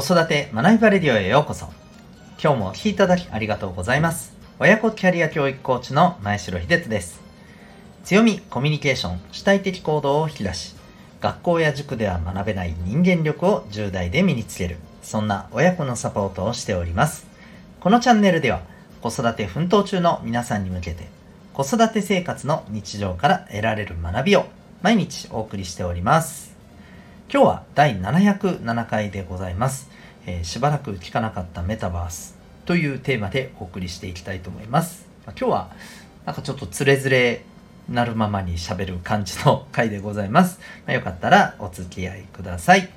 子育て学びバレディオへようこそ。今日もお聴きいただきありがとうございます。親子キャリア教育コーチの前城秀人です。強み、コミュニケーション、主体的行動を引き出し、学校や塾では学べない人間力を10代で身につける、そんな親子のサポートをしております。このチャンネルでは、子育て奮闘中の皆さんに向けて、子育て生活の日常から得られる学びを毎日お送りしております。今日は第707回でございます、えー、しばらく聞かなかったメタバースというテーマでお送りしていきたいと思います。今日はなんかちょっとつれづれなるままにしゃべる感じの回でございます。まあ、よかったらお付き合いください。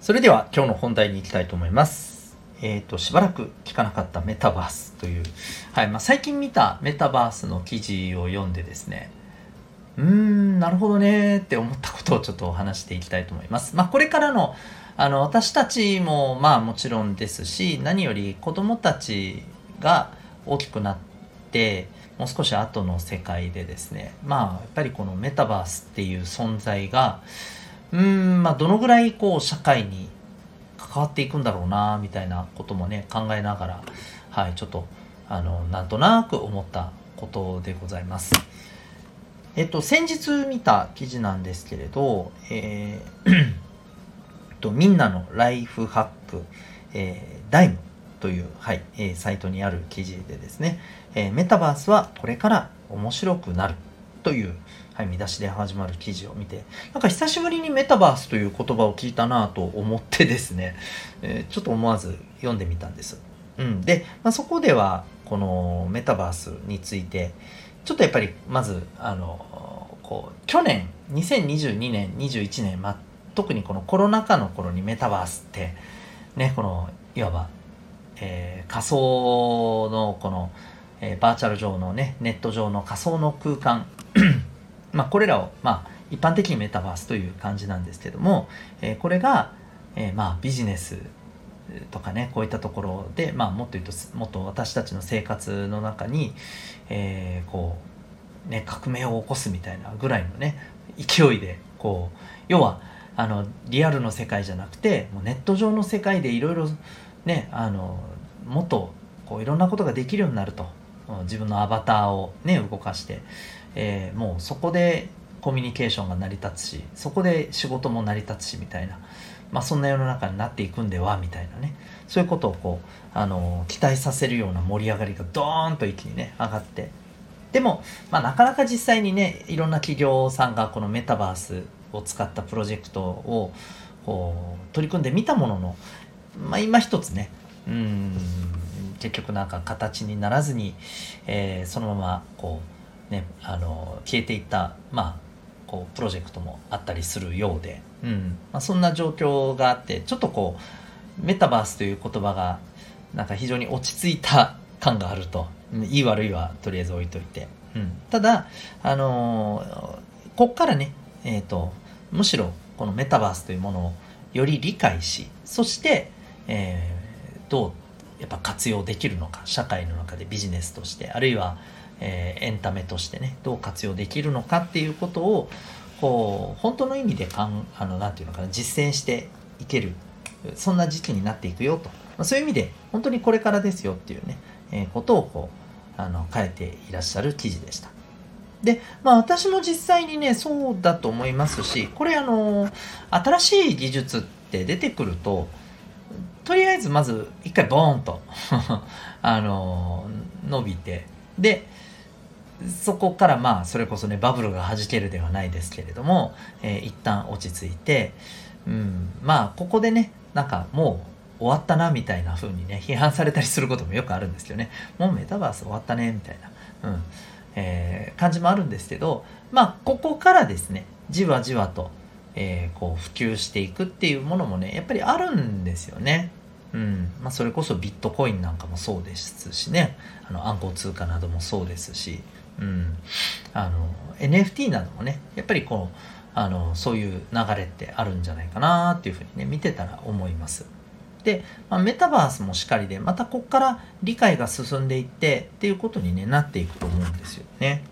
それでは今日の本題に行きたいと思います。え、ー、と、しばらく聞かなかったメタバースという、はい、まあ、最近見たメタバースの記事を読んでですね、うーん、なるほどねって思ったことをちょっとお話していきたいと思います。まあ、これからの、あの、私たちも、まあもちろんですし、何より子供たちが大きくなって、もう少し後の世界でですね、まあ、やっぱりこのメタバースっていう存在が、うーん、まあ、どのぐらいこう、社会に関わっていくんだろうなみたいなこともね考えながらはいちょっとあのなんとなく思ったことでございます。えっと先日見た記事なんですけれど、えーとみんなのライフハック、えー、ダイムという、はいえー、サイトにある記事でですね、えー、メタバースはこれから面白くなるという、はい、見出しで始まる記事を見て、なんか久しぶりにメタバースという言葉を聞いたなと思ってですね、えー、ちょっと思わず読んでみたんです。うん。で、まあ、そこでは、このメタバースについて、ちょっとやっぱり、まず、あの、こう、去年、2022年、21年、まあ、特にこのコロナ禍の頃にメタバースって、ね、この、いわば、えー、仮想のこの、え、バーチャル上のね、ネット上の仮想の空間まあ、これらを、まあ、一般的にメタバースという感じなんですけども、えー、これが、えー、まあビジネスとかねこういったところで、まあ、もっと言うともっと私たちの生活の中に、えー、こうね革命を起こすみたいなぐらいのね勢いでこう要はあのリアルの世界じゃなくてもうネット上の世界でいろいろねあのもっとこういろんなことができるようになると。自分のアバターをね動かして。えー、もうそこでコミュニケーションが成り立つしそこで仕事も成り立つしみたいな、まあ、そんな世の中になっていくんではみたいなね。そういうことをこうあの期待させるような盛り上がりがドーンと一気にね上がって。でも、まあ、なかなか実際にねいろんな企業さんがこのメタバースを使ったプロジェクトをこう取り組んでみたものの、まあ、今一つねうん結局なんか形にならずに、えー、そのままこうね、あの消えていったまあこうプロジェクトもあったりするようで、うん。まあ、そんな状況があってちょっとこうメタバースという言葉がなんか非常に落ち着いた感があると。いい悪いはとりあえず置いといて、うん、ただあのー、こっからねえっ、ー、とむしろこのメタバースというものをより理解しそして、えー、どうやっぱ活用できるのか社会の中でビジネスとしてあるいはえー、エンタメとしてねどう活用できるのかっていうことをこう本当の意味でかんあのなていうのかな実践していけるそんな時期になっていくよと、まあ、そういう意味で本当にこれからですよっていうね、えー、ことをこうあの書いていらっしゃる記事でした。で、まあ私も実際にね、そうだと思いますし、これあの、新しい技術って出てくると、とりあえずまず一回ボーンと あの、伸びて、で、そこからまあそれこそねバブルがはじけるではないですけれども、えー、一旦落ち着いて、うん、まあここでねなんかもう終わったなみたいな風にね批判されたりすることもよくあるんですけどねもうメタバース終わったねみたいな、うんえー、感じもあるんですけどまあここからですねじわじわと、えー、こう普及していくっていうものもねやっぱりあるんですよね。うんまあ、それこそビットコインなんかもそうですしねあの暗号通貨などもそうですし、うん、あの NFT などもねやっぱりこうあのそういう流れってあるんじゃないかなっていうふうにね見てたら思います。で、まあ、メタバースもしっかりでまたここから理解が進んでいってっていうことに、ね、なっていくと思うんですよね。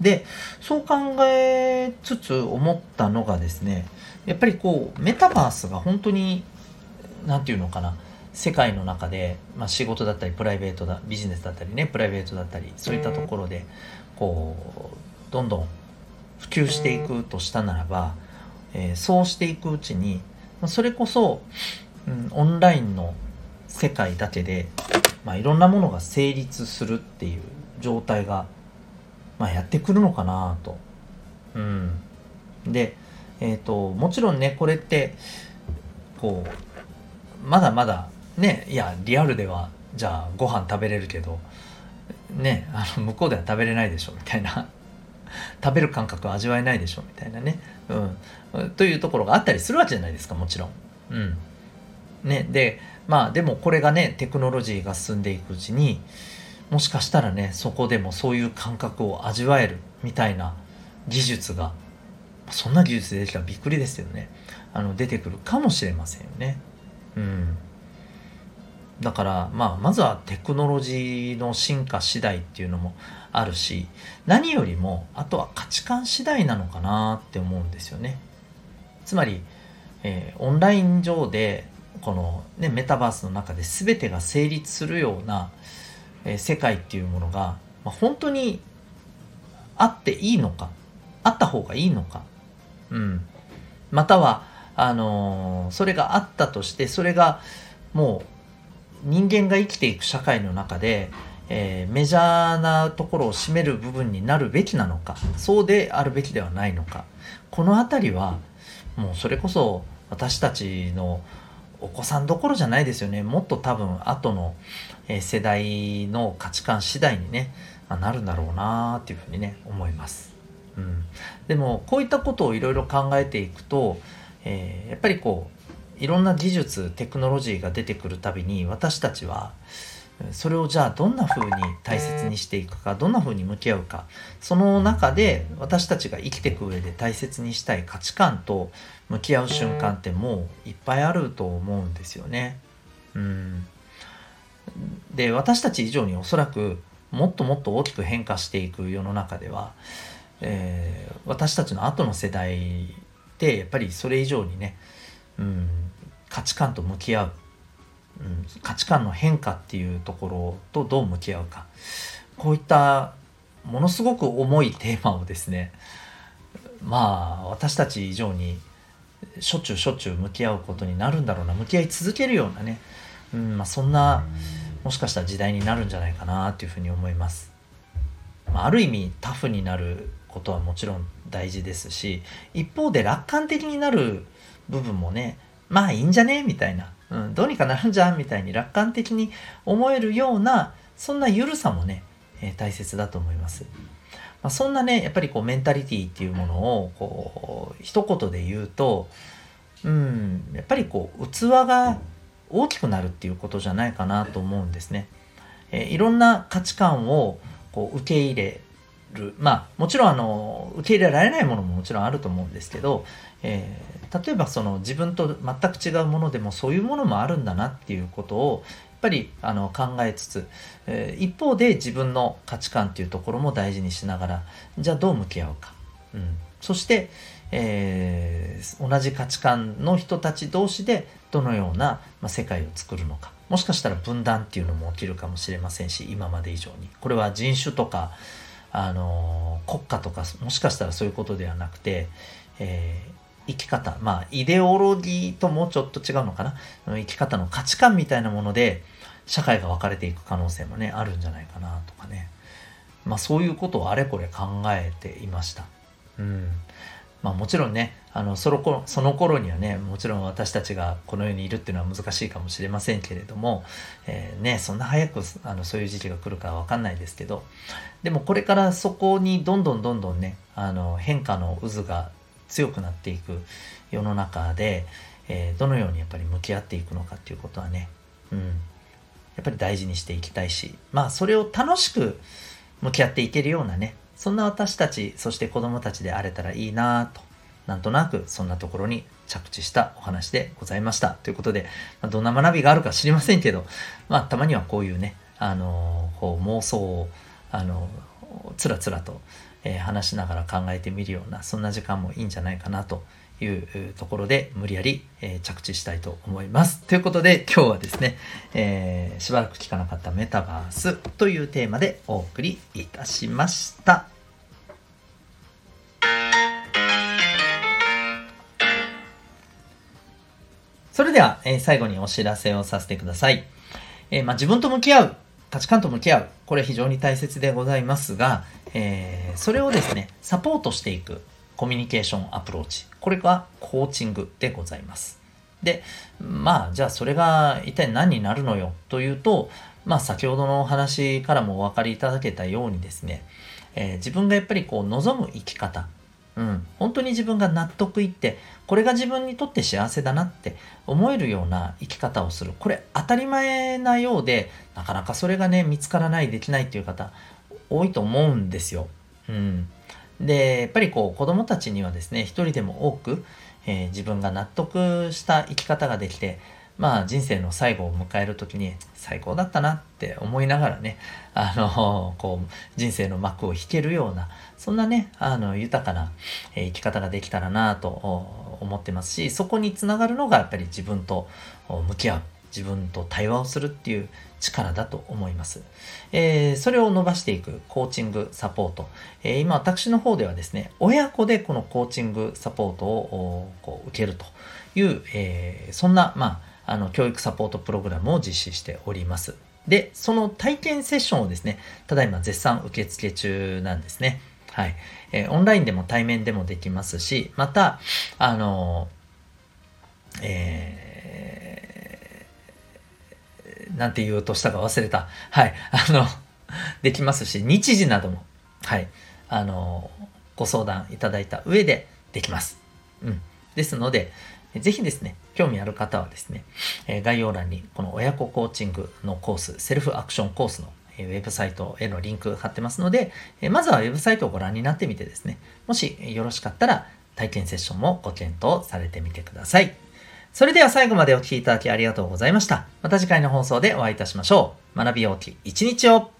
でそう考えつつ思ったのがですねやっぱりこうメタバースが本当に何て言うのかな世界の中で、まあ、仕事だったりプライベートだビジネスだったりねプライベートだったりそういったところでこうどんどん普及していくとしたならば、えー、そうしていくうちにそれこそ、うん、オンラインの世界だけで、まあ、いろんなものが成立するっていう状態が、まあ、やってくるのかなと。うん、で、えーと、もちろんねこれってこうまだまだねいやリアルではじゃあご飯食べれるけどねあの向こうでは食べれないでしょみたいな。食べる感覚は味わえないでしょみたいなね、うん、というところがあったりするわけじゃないですかもちろん。うん。ね、でまあでもこれがねテクノロジーが進んでいくうちにもしかしたらねそこでもそういう感覚を味わえるみたいな技術がそんな技術でできたらびっくりですよね。あの出てくるかもしれませんよね。うん。だから、まあ、まずはテクノロジーの進化次第っていうのもあるし何よりもあとは価値観次第なのかなって思うんですよね。つまり、えー、オンライン上でこの、ね、メタバースの中で全てが成立するような、えー、世界っていうものが、まあ、本当にあっていいのかあった方がいいのか、うん、またはあのー、それがあったとしてそれがもう人間が生きていく社会の中で、えー、メジャーなところを占める部分になるべきなのかそうであるべきではないのか。この辺りはもうそれこそ私たちのお子さんどころじゃないですよね。もっと多分後の世代の価値観次第にねなるんだろうなっていうふうにね思います、うん、でもこういったことをいろいろ考えていくと、えー、やっぱりこういろんな技術テクノロジーが出てくるたびに私たちはそれをじゃあどんな風に大切にしていくかどんな風に向き合うかその中で私たちが生きていく上で大切にしたい価値観と向き合う瞬間ってもういっぱいあると思うんですよね。うんで私たち以上におそらくもっともっと大きく変化していく世の中では、えー、私たちの後の世代ってやっぱりそれ以上にね、うん、価値観と向き合う、うん、価値観の変化っていうところとどう向き合うか。こういったものすごく重いテーマをですねまあ私たち以上にしょっちゅうしょっちゅう向き合うことになるんだろうな。向き合い続けるようなね、うんまあ、そんなもしかしたら時代になるんじゃないかなというふうに思います。まあ、ある意味タフになることはもちろん大事ですし一方で楽観的になる部分もねまあいいんじゃね？みたいな、うん、どうにかなるんじゃ？んみたいに楽観的に思えるようなそんな緩さもね、えー、大切だと思います。まあ、そんなねやっぱりこうメンタリティっていうものをこう一言で言うとうん。やっぱりこう器が大きくなるっていうことじゃないかなと思うんですね。えー、いろんな価値観をこう受け入れる。まあもちろんあの受け入れられないものももちろんあると思うんですけど、え、例えばその自分と全く違うものでもそういうものもあるんだなっていうことをやっぱりあの考えつつ、えー、一方で自分の価値観っていうところも大事にしながらじゃあどう向き合うか、うん、そして、えー、同じ価値観の人たち同士でどのような、まあ、世界を作るのか。もしかしたら分断っていうのも起きるかもしれませんし今まで以上に。これは人種とかあの国家とかもしかしたらそういうことではなくて、えー、生き方まあイデオロギーともちょっと違うのかな？生き方の価値観みたいなもので社会が分かれていく可能性もねあるんじゃないかなとかね。まあそういうことをあれこれ考えていました。うん。まあもちろんねあのその頃その頃にはねもちろん私たちがこの世にいるっていうのは難しいかもしれませんけれども、えー、ねそんな早くあのそういう時期が来るかは分かんないですけどでもこれからそこにどんどんどんどんねあの変化の渦が強くなっていく世の中で、えー、どのようにやっぱり向き合っていくのかっていうことはね、うん、やっぱり大事にしていきたいしまあそれを楽しく向き合っていけるようなねそんな私たちそして子供たちであれたらいいなとなんとなくそんなところに着地したお話でございました。ということで、まあ、どんな学びがあるか知りませんけど、まあ、たまにはこういうね、あのー、こう妄想を、あのー、つらつらと、えー、話しながら考えてみるような、そんな時間もいいんじゃないかなというところで無理やり、え着地したいと思います。ということで今日はですね、えー、しばらく聞かなかったメタバースというテーマでお送りいたしました。それでは、えー、最後にお知らせをさせてください。えー、まあ、自分と向き合う、価値観と向き合う、これ非常に大切でございますが、えー、それをですね、サポートしていくコミュニケーションアプローチ。これがコーチングでございます。で、まあ、じゃあそれが一体何になるのよ？というと、まあ先ほどのお話からもお分かりいただけたようにですね、えー、自分がやっぱりこう望む生き方、うん、本当に自分が納得いってこれが自分にとって幸せだなって思えるような生き方をする。これ当たり前なようでなかなかそれがね見つからないできないっていう方多いと思うんですよ。うん、でやっぱりこう子供たちにはですね一人でも多く、えー、自分が納得した生き方ができてまあ人生の最後を迎える時に最高だったなって思いながらねあのこう人生の幕を引けるようなそんなねあの豊かな、生き方ができたらなと思ってますしそこにつながるのがやっぱり自分と向き合う自分と対話をするっていう力だと思います。えー、それを伸ばしていくコーチングサポート。えー、今私の方ではですね、親子でこのコーチングサポートをこう受けるという、えー、そんな、まあ、あの教育サポートプログラムを実施しております。で、その体験セッションをですね、ただいま絶賛受付中なんですね。はい。えー、オンラインでも対面でもできますし、また、あの、えーなんて言おうとしたか忘れた。はい。あの、できますし、日時なども、はい。あの、ご相談いただいた上でできます。うん。ですので、ぜひですね、興味ある方はですね、え概要欄にこの親子コーチングのコース、セルフアクションコースのウェブサイトへのリンク貼ってますので、まずはウェブサイトをご覧になってみてですね、もしよろしかったら体験セッションもご検討されてみてください。それでは最後までお聴きいただきありがとうございました。また次回の放送でお会いいたしましょう。学びようき一日を